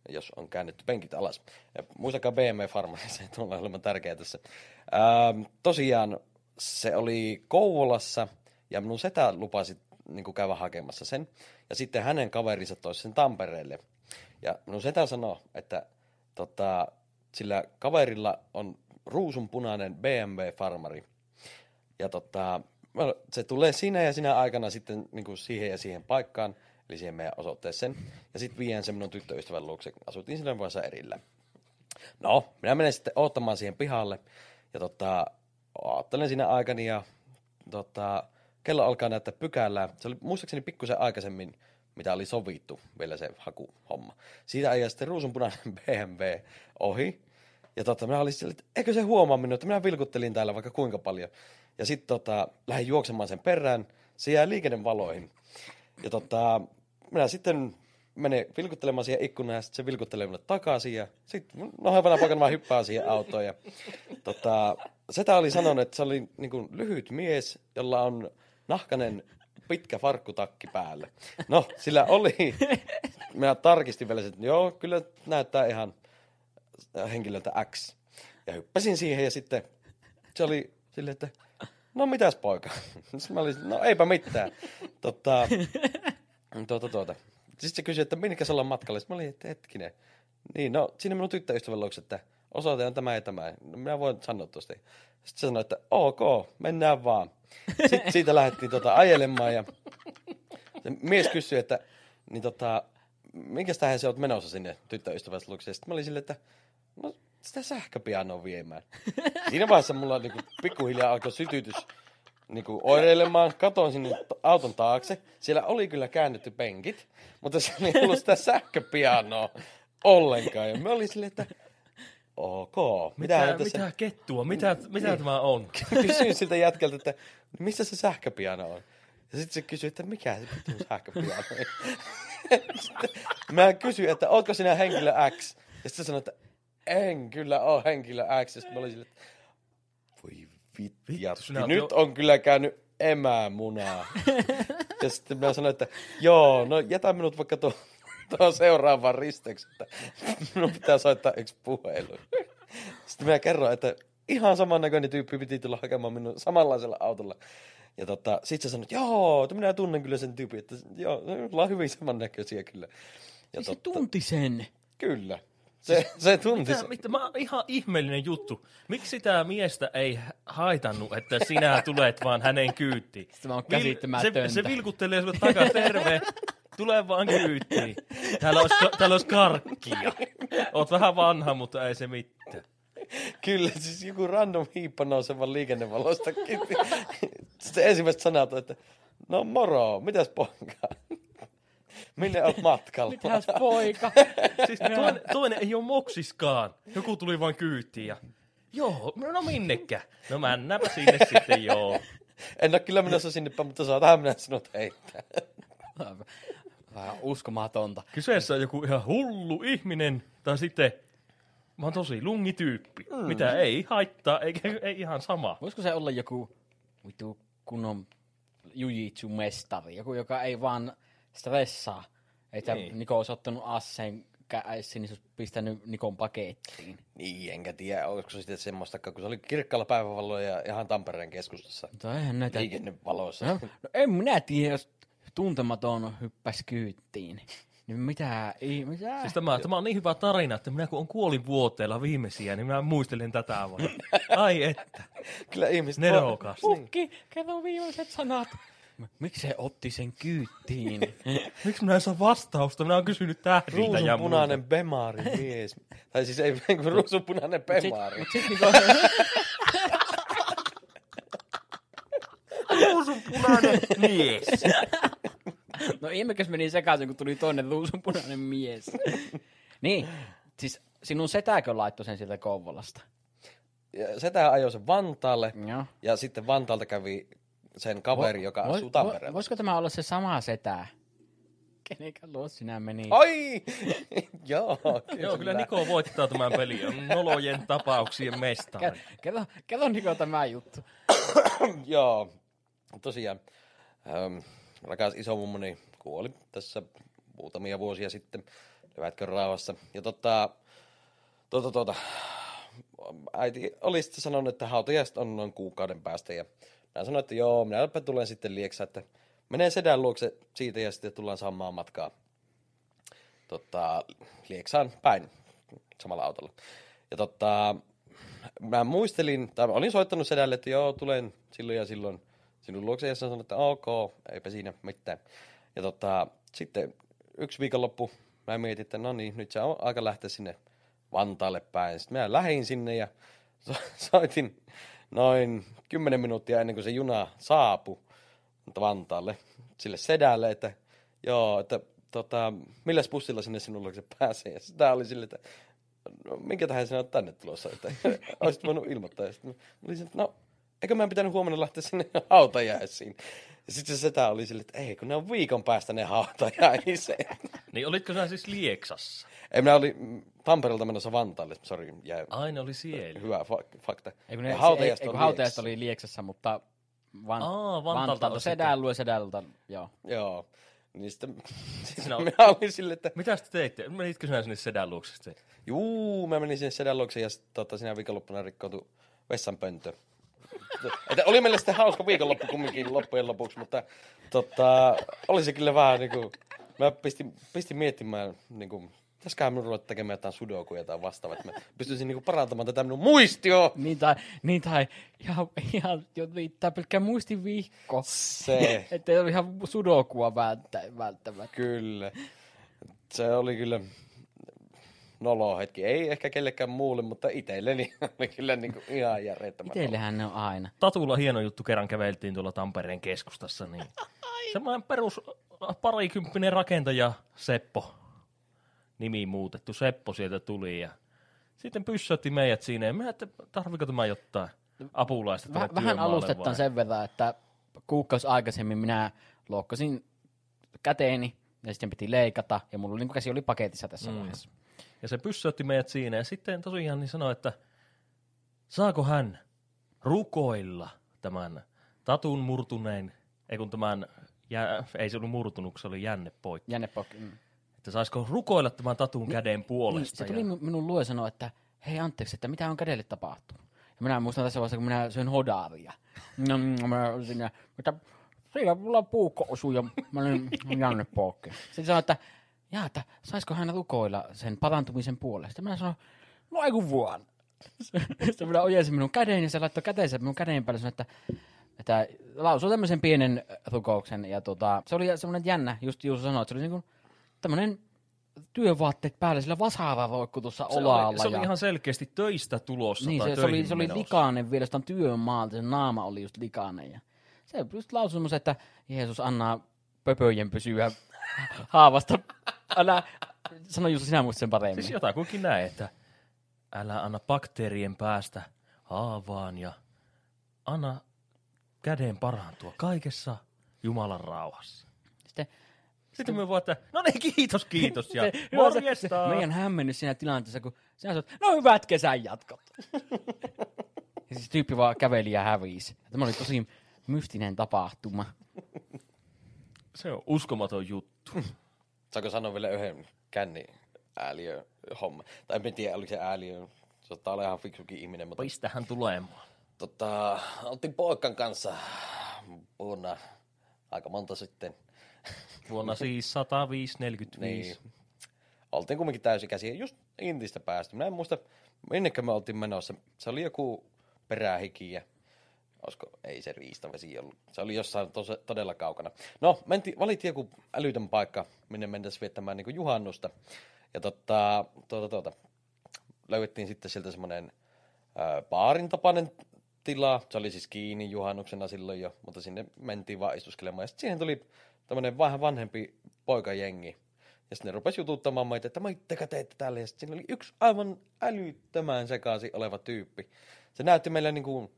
jos on käännetty penkit alas. Ja muistakaa BMW-farmari, se tulee olemaan tärkeää tässä. Ähm, tosiaan se oli Kouvolassa ja minun setä lupasi niin kuin käydä hakemassa sen. Ja sitten hänen kaverinsa toisi sen Tampereelle. Ja minun setä sanoi, että tota, sillä kaverilla on ruusunpunainen BMW-farmari. Ja tota, se tulee siinä ja siinä aikana sitten niin kuin siihen ja siihen paikkaan, eli siihen meidän osoitteeseen. Ja sitten vien sen minun tyttöystävän luokse. Asuttiin siinä vaiheessa erillä. No, minä menen sitten odottamaan siihen pihalle. Ja tota, odottelen siinä aikani ja tota, kello alkaa näyttää pykälää. Se oli muistaakseni pikkusen aikaisemmin, mitä oli sovittu vielä se hakuhomma. Siitä ajaa sitten ruusunpunainen [laughs] BMW ohi. Ja tota, minä olin sillä, että eikö se huomaa minua, että minä vilkuttelin täällä vaikka kuinka paljon. Ja sitten tota, lähdin juoksemaan sen perään. Se jää liikennevaloihin. Ja tota, minä sitten menen vilkuttelemaan siihen ikkunaan ja sitten se vilkuttelee minulle takaisin. Ja sitten nohevana poikana vaan hyppää siihen autoon. Ja, tota, setä oli sanonut, että se oli niin kuin, lyhyt mies, jolla on nahkanen pitkä farkkutakki päälle. No, sillä oli, minä tarkistin vielä, että joo, kyllä näyttää ihan henkilöltä X. Ja hyppäsin siihen ja sitten se oli silleen, että no mitäs poika? Sitten mä olin, no eipä mitään. Totta, tuota, tuota. Sitten se kysyi, että minkä ollaan matkalla. Sitten mä olin, että hetkinen. Niin, no siinä minun tyttöystävän luokse, että osoite on tämä ja tämä. No, minä voin sanoa tuosta. Sitten se sanoi, että ok, mennään vaan. Sitten [laughs] siitä lähdettiin tota, ajelemaan ja se mies kysyi, että niin tota, minkä tähän se oot menossa sinne tyttöystävän luokse. Sitten mä olin silleen, että no sitä sähköpianoa viemään. Siinä vaiheessa mulla niinku pikkuhiljaa alkoi sytytys niinku oireilemaan. Katoin sinne auton taakse. Siellä oli kyllä käännetty penkit, mutta se ei ollut sitä sähköpianoa ollenkaan. Ja mä olin silleen, että ok, mitä, Mitä, tässä... mitä kettua? Mitä, mitä tämä on? [laughs] Kysyin siltä jätkältä, että missä se sähköpiano on? Ja sitten se kysyi, että mikä se vittu sähköpiano on. [laughs] Mä kysyin, että ootko sinä henkilö X? Ja sitten se sanoi, että en kyllä ole henkilö X. Ja sitten mä olin silleen, että voi sinä oot nyt jo- on kyllä käynyt emämunaa. [laughs] ja sitten mä sanoin, että joo, no jätä minut vaikka tuo, tuo seuraavaan risteeksi, että minun pitää soittaa yksi puhelu. Sitten mä kerroin, että ihan samannäköinen tyyppi piti tulla hakemaan minun samanlaisella autolla. Ja tota, sit se sanoi, että joo, että minä tunnen kyllä sen tyypin, että joo, me ollaan hyvin samannäköisiä kyllä. Ja Siis se tunti sen. Kyllä. Se, se tunti Mitä, sen. mitä, mä, ihan ihmeellinen juttu. Miksi sitä miestä ei haitannut, että sinä tulet vaan hänen kyyttiin? Tämä on Vil- käsittämätöntä. Se, se vilkuttelee sulle takas, terve, [laughs] tule vaan kyytiin. Täällä olisi, ka- täällä olisi karkkia. Oot vähän vanha, mutta ei se mitään. Kyllä, siis joku random hiippa nousevan liikennevalostakin. Sitten ensimmäiset sanat on, että no moro, mitäs poika? Minne oot matkalla? Mitäs poika? Siis toinen, toinen ei ole moksiskaan. Joku tuli vaan kyytiin ja... Joo, no minnekä? No mennäänpä sinne sitten, joo. En ole kyllä menossa sinne päin, mutta saatahan minä sinut heittää. Vähän uskomatonta. Kyseessä on joku ihan hullu ihminen, tai sitten mä oon tosi lungityyppi, mm. mitä ei haittaa, eikä ei ihan sama. Voisiko se olla joku vitu kunnon jujitsu-mestari? Joku, joka ei vaan stressaa. Että Niin. Niko olisi ottanut asseen käsiin, niin se olisi pistänyt Nikon pakettiin. Niin, enkä tiedä, olisiko se sitten semmoista, kun se oli kirkkaalla päivävalolla ja ihan Tampereen keskustassa. Mutta eihän näitä... Liikennevaloissa. No, no, en minä tiedä, jos tuntematon hyppäsi kyyttiin. Niin mitä? Ei, mitä? Siis tämä, tämä on niin hyvä tarina, että minä kun on kuolin vuoteella viimeisiä, niin minä muistelen tätä vaan. Ai että, Kyllä ihmiset... nerokas. Pukki, kerro viimeiset sanat. Miksi se otti sen kyyttiin? [laughs] Miksi minä en saa vastausta? Minä olen kysynyt tähdiltä ja Ruusunpunainen bemaari mies. Tai siis ei [laughs] kuin ruusunpunainen bemaari. Mut sit niinku, [laughs] Ruusunpunainen mies. No ihmekäs meni sekaisin, kun tuli toinen ruusunpunainen mies. [laughs] niin, siis sinun setäkö laittoi sen sieltä Kouvolasta? Ja Setä ajoi sen Vantaalle. Joo. Ja sitten Vantaalta kävi sen kaveri, joka asuu Tampereella. voisiko tämä olla se sama setä? Kenenkä luo sinä meni? Ai! [laughs] Joo, kyllä. Joo, kyllä Niko voittaa tämän pelin. On nolojen tapauksien mestari. Ker- Kerro, kerro Niko tämä juttu. [coughs] Joo, tosiaan. Ähm, rakas isomummoni kuoli tässä muutamia vuosia sitten. Levätkö rauhassa. Ja tota, tuota, tuota, äiti oli sitten sanonut, että hautajaiset on noin kuukauden päästä. Ja minä sanoin, että joo, minäpä tulen sitten lieksään, että menee sedän luokse siitä ja sitten tullaan saamaan matkaa tota, Lieksaan päin samalla autolla. Ja tota, mä muistelin, tai olin soittanut sedälle, että joo, tulen silloin ja silloin sinun luokse, ja se sanoi, että ok, eipä siinä mitään. Ja tota, sitten yksi viikonloppu mä mietin, että no niin, nyt se on aika lähteä sinne Vantaalle päin. Sitten mä lähdin sinne ja [laughs] so- soitin noin 10 minuuttia ennen kuin se juna saapui Vantaalle sille sedälle, että joo, että tota, milläs bussilla sinne sinun luokse pääsee. Ja sitä oli sille, että no, minkä tähän sinä olet tänne tulossa, että [laughs] olisit voinut ilmoittaa. Ja sitten mä olin sille, että no, eikö mä pitänyt huomenna lähteä sinne [laughs] hautajaisiin. Ja sitten se setä oli sille, että ei, kun ne on viikon päästä ne hautajaiseen. Niin olitko sinä siis Lieksassa? ei, minä olin Tampereelta menossa Vantaalle, sori, jäi Aina oli siellä. hyvä fa- fakta. Ei kun, ne, Ja se, ei, hautajaiset ei, kun hautajaiset Lieksassa. oli Lieksassa, mutta van, Aa, Vantaalta Vantaalta sedältä ja sedältä, joo. Joo. Niin sitten Sinä [laughs] Sinä minä olin sille, että Mitä te teitte? Menitkö sinä sinne sedän luokse sitten? juu, mä menin sinne sedän luokse ja tota, siinä viikonloppuna rikkoutui vessanpönttö. Että oli meille sitten hauska viikonloppu kumminkin loppujen lopuksi, mutta tota, oli se kyllä vähän niinku, mä pistin, pistin miettimään niinku, pitäisiköhän minun ruveta tekemään jotain sudokuja tai vastaavaa, että mä pystyisin niinku parantamaan tätä minun muistioa. Niin tai, niin tai ihan, ihan riittää pelkkä muistiviikko. Se, [laughs] Että ei ole ihan sudokua välttä, välttämättä. kyllä. Se oli kyllä nolo hetki. Ei ehkä kellekään muulle, mutta itselleni [laughs] oli kyllä niinku ihan järjettömän nolo. Itellähän ne on aina. Tatulla hieno juttu, kerran käveltiin tuolla Tampereen keskustassa, niin [laughs] semmoinen perus parikymppinen rakentaja Seppo, nimi muutettu, Seppo sieltä tuli ja sitten pyssötti meidät siinä ja mä että tarviko tämä jotain apulaista Väh, vähän alustetaan vai? sen verran, että kuukausi aikaisemmin minä lohkasin käteeni ja sitten piti leikata ja mulla oli, niin käsi oli paketissa tässä mm. vaiheessa. Ja se pyssötti meidät siinä ja sitten tosiaan niin sanoi, että saako hän rukoilla tämän tatun murtuneen, ei kun tämän, jä, ei se ollut murtunut, se oli jänne poikki. Jänne Pok. Mm. Että saisiko rukoilla tämän tatun käden Niin, puolesta. se tuli ja... mi- minun luo ja sanoi, että hei anteeksi, että mitä on kädelle tapahtunut. Ja minä muistan tässä vaiheessa, kun minä söin hodaaria. No, mm, mä olin siinä, että siinä mulla puukko osui ja mä olin Janne Pokki. Sitten sanoi, että jaa, että saisiko hän rukoilla sen parantumisen puolesta. Minä sanoin, no ei kun vuonna. [laughs] Sitten minä ojensin minun käden ja se laittoi käteensä minun käden päälle sanoi, että, että lausui tämmöisen pienen rukouksen. Ja tota, se oli semmoinen jännä, just Juuso sanoi, että se oli niin kuin tämmöinen työvaatteet päällä, sillä vasara roikkui tuossa Se olalla. oli, se oli ja... ihan selkeästi töistä tulossa Niin, tai se, se, oli, se oli likainen vielä jostain työmaalta, se naama oli just likainen. Ja se just lausui semmoisen, että Jeesus anna pöpöjen pysyä haavasta. Älä, sano just sinä muistat sen paremmin. Siis jotakuinkin näin, että älä anna bakteerien päästä haavaan ja anna käden parantua kaikessa Jumalan rauhassa. Sitten, Sitten me että no niin, kiitos, kiitos ja [laughs] [laughs] morjesta. Meidän hämmennys siinä tilanteessa, kun sinä sanoit, no hyvät kesän jatkot. [laughs] ja siis tyyppi vaan käveli ja hävisi. Tämä oli tosi mystinen tapahtuma. Se on uskomaton juttu. Saanko sanoa vielä yhden känni ääliö homma? Tai en tiedä, oliko se ääliö. Se saattaa olla ihan fiksukin ihminen, mutta Pistähän tulemaan. tota, oltiin poikan kanssa vuonna aika monta sitten. Vuonna siis 10545. Niin, oltiin kumminkin täysikäisiä, just Intistä päästy. Minä en muista, minnekä me oltiin menossa. Se oli joku perähiki ja olisiko, ei se riistavesi ollut. Se oli jossain tos, todella kaukana. No, menti, valittiin joku älytön paikka, minne mentäisiin viettämään niin juhannusta. Ja tota, tuota, tuota, löydettiin sitten sieltä semmoinen baarin tapainen tila. Se oli siis kiinni juhannuksena silloin jo, mutta sinne mentiin vaan istuskelemaan. Ja sitten siihen tuli tämmöinen vähän vanhempi poikajengi. Ja sitten ne rupesi jututtamaan meitä, että mitä teette täällä. Ja sitten siinä oli yksi aivan älyttömän sekaisin oleva tyyppi. Se näytti meille niin kuin,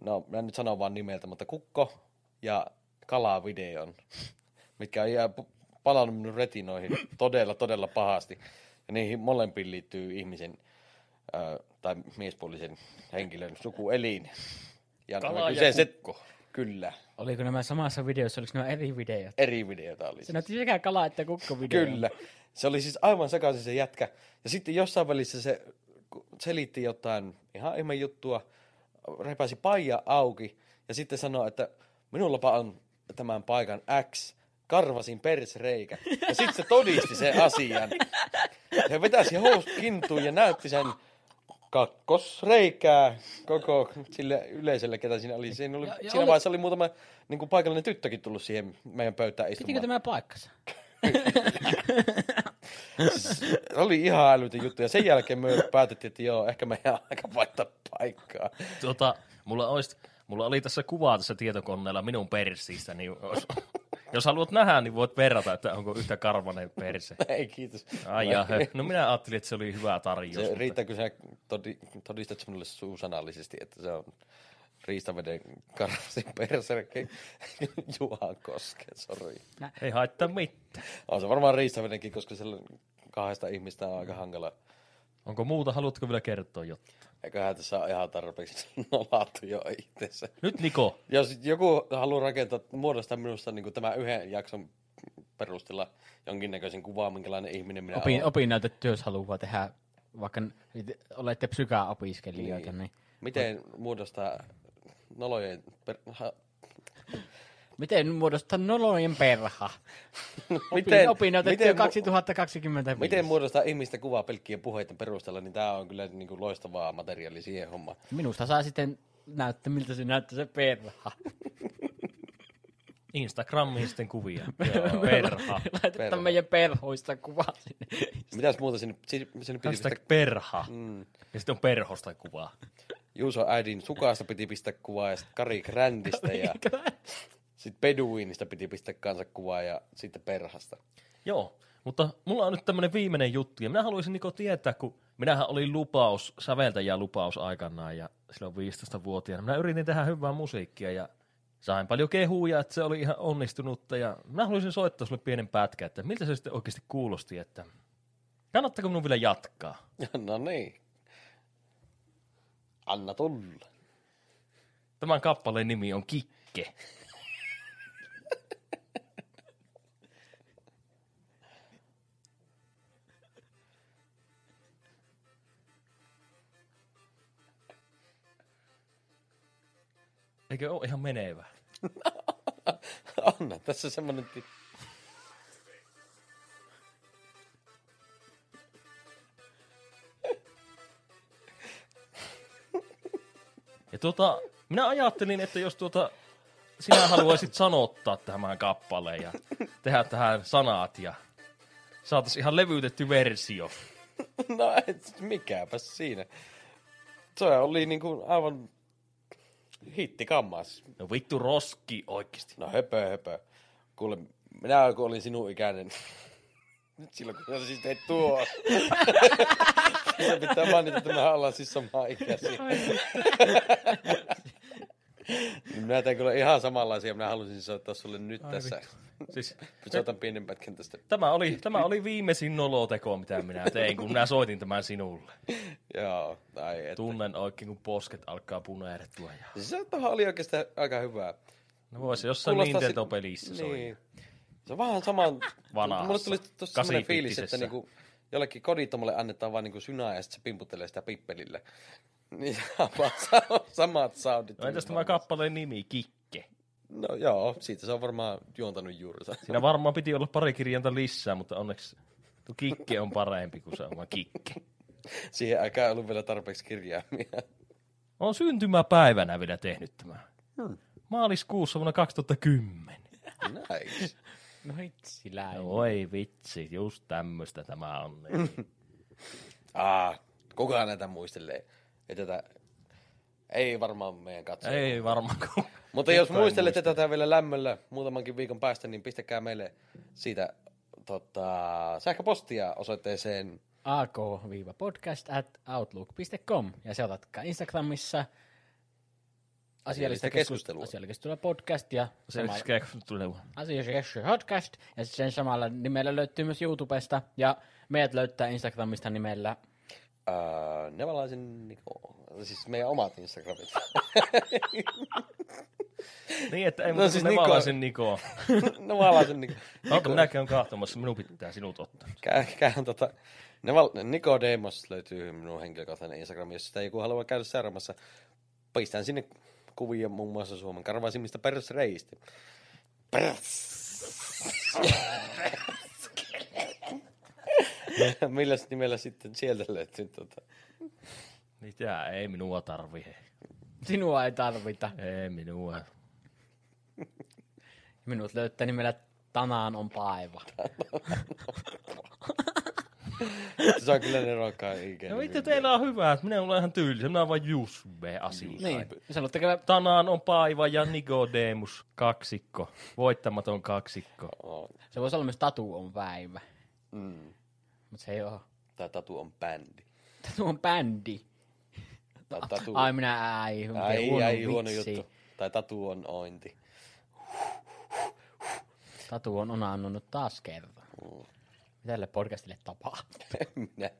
no mä en nyt sano vaan nimeltä, mutta kukko ja kalavideon, mitkä on ihan palannut minun retinoihin todella, todella pahasti. Ja niihin molempiin liittyy ihmisen ö, tai miespuolisen henkilön sukuelin. Ja Kala ja kyseiset- kukko. Kyllä, Oliko nämä samassa videossa, oliko nämä eri videot? eri videota oli. Se näytti sekä kala- että kukko-video. Kyllä. Se oli siis aivan sekaisin se jätkä. Ja sitten jossain välissä se selitti jotain ihan ihme juttua, repäsi paija auki ja sitten sanoi, että minullapa on tämän paikan X, karvasin persreikä. Ja sitten se todisti sen asian. Ja vetäisi housut kintuun ja näytti sen kakkosreikää koko sille yleisölle, ketä siinä oli. Siinä, oli, Ja- ja siinä oli- vaiheessa oli muutama niin kuin paikallinen tyttökin tullut siihen meidän pöytään istumaan. Pitikö tämä paikkansa? [laughs] Se oli ihan älytön juttu. Ja sen jälkeen me päätettiin, että joo, ehkä meidän aika vaihtaa paikkaa. Tota, mulla, olisi, mulla oli tässä kuvaa tässä tietokoneella minun persiistä, niin jos, jos haluat nähdä, niin voit verrata, että onko yhtä karvanen perse. Ei, kiitos. Ai ja, no minä ajattelin, että se oli hyvä tarjous. Se, mutta- riittääkö sä todi, todistat sinulle suusanallisesti, että se on riistaveden karvasin perserke [laughs] Juhan Koske, sori. Ei haittaa mitään. On se varmaan riistavedenkin, koska siellä kahdesta ihmistä on aika hankala. Onko muuta, haluatko vielä kertoa jotain? Eiköhän tässä ole ihan tarpeeksi [laughs] nolattu jo itsensä. Nyt Niko, Jos joku haluaa rakentaa, muodostaa minusta niin tämän yhden jakson perusteella jonkinnäköisen kuvaa, minkälainen ihminen minä Opin, olen. opinnäytettä, jos haluaa tehdä, vaikka olette psyka-opiskelijoita, niin. Miten muodostaa nolojen... Per... Ha... Miten muodostaa nolojen perha? Miten, Opinnäytetty miten, mu- 2025. miten muodostaa ihmistä kuvaa pelkkien puheiden perusteella, niin tämä on kyllä niin kuin loistavaa materiaalia siihen hommaan. Minusta saa sitten näyttää, miltä se näyttää se perha. Instagramiin sitten kuvia. [laughs] Joo, perha. Laitetaan Perha. meidän perhoista kuva sinne. Mitäs muuta sinne, sinne sinne Hashtag perha. mm, Ja sitten on perhosta kuvaa. Juuso äidin sukasta piti pistää kuvaa ja sitten Kari Grändistä ja sitten Beduinista piti pistää kanssa kuvaa ja sitten perhasta. Joo, mutta mulla on nyt tämmönen viimeinen juttu, ja minä haluaisin Niko tietää, kun minähän olin lupaus, säveltäjä lupaus aikanaan, ja silloin 15-vuotiaana. Minä yritin tehdä hyvää musiikkia, ja sain paljon kehuja, että se oli ihan onnistunutta, ja minä haluaisin soittaa sulle pienen pätkän, että miltä se sitten oikeasti kuulosti, että kannattaako minun vielä jatkaa? [laughs] No niin. Anna tulla. Tämän kappaleen nimi on Kikke. Eikö ole ihan menevä? [laughs] Anna tässä semmonen... Ti- Ja tuota, minä ajattelin, että jos tuota, sinä haluaisit sanottaa tämän kappaleen ja tehdä tähän sanat ja saataisiin ihan levytetty versio. No et, mikäpä siinä. Se oli niinku aivan hittikammas. No vittu roski oikeesti. No höpö höpö. Kuule, minä kun olin sinun ikäinen, [laughs] nyt silloin kun sä siis teit tuo. [laughs] Se pitää mainita, että me ollaan siis samaa ikäisiä. Minä tein kyllä ihan samanlaisia, minä halusin soittaa sulle nyt Ai tässä. Siis, Soitan pienen pätkän tästä. tämä, oli, tämä oli viimeisin noloteko, mitä minä tein, kun minä soitin tämän sinulle. Joo, ai et. Tunnen oikein, kun posket alkaa punertua. Ja... Siis se tohon oli oikeastaan aika hyvää. No voisi jossain Kuulostaa Nintendo-pelissä soida. Niin. Se on vähän saman... Vanhassa. Mulle tuli tuossa semmoinen fiilis, että niinku, kodittomalle annetaan vaan niinku synää ja sitten se pimputtelee sitä pippelillä. [laughs] Niin samat, [laughs] samat soundit. No entäs tämä kappaleen nimi, Kikke? No joo, siitä se on varmaan juontanut juurensa. Siinä varmaan piti olla pari kirjainta lisää, mutta onneksi tuo Kikke on parempi kuin se oma Kikke. Siihen aikaan ei ollut vielä tarpeeksi kirjaimia. On syntymäpäivänä vielä tehnyt tämä. Maaliskuussa vuonna 2010. Nice. No hitsiläin. Oi vitsi, just tämmöistä tämä on. Niin. Ah, kukaan näitä muistelee. Ei tätä, ei varmaan meidän katsoa. Ei varmaan. kun- Mutta jos muistelette muista. tätä vielä lämmöllä muutamankin viikon päästä, niin pistäkää meille siitä tota, sähköpostia osoitteeseen ak-podcast at outlook.com ja seuratkaa Instagramissa asiallista keskustelua. Asiallista keskustelua podcast ja asiallista keskustelua podcast ja sen samalla nimellä löytyy myös YouTubesta ja meidät löytää Instagramista nimellä uh, Nevalaisen Niko. Siis meidän omat Instagramit. [laughs] Niin, että ei No muuta siis kuin Niko- Nevalaisen Niko. [laughs] Nevalaisen Niko. Onko minä käyn katsomassa, minun pitää sinut ottaa. Käy, käy, tota, Neval, Niko Demos löytyy minun henkilökohtainen Instagram, jos sitä joku haluaa käydä seuraamassa. Pistän sinne kuvia muun muassa Suomen karvaisimmista persreistä. Pers. Millä nimellä sitten sieltä löytyy tota? Mitä? Ei minua tarvi. Sinua ei tarvita. Ei minua. Minut löytää nimellä Tanaan on paiva. [laughs] Se on kyllä nerokkaa ikinä. No vittu, teillä on hyvä, että minä olen ihan tyylisä. Minä olen vain Jusve asioita. Niin. Sanotte Tanaan on Paiva ja Nicodemus kaksikko. Voittamaton kaksikko. On. Se voisi olla myös Tatu on päivä. Mm. Mutta se ei oo. Tää tatu on bändi. Tatu on bändi. Tai tatu, Ai minä mikä ai, huono ai, huono juttu. Tai tatu on ointi. Tatu on onannut taas kerran. Mitä tälle podcastille tapaa? [laughs] Minä.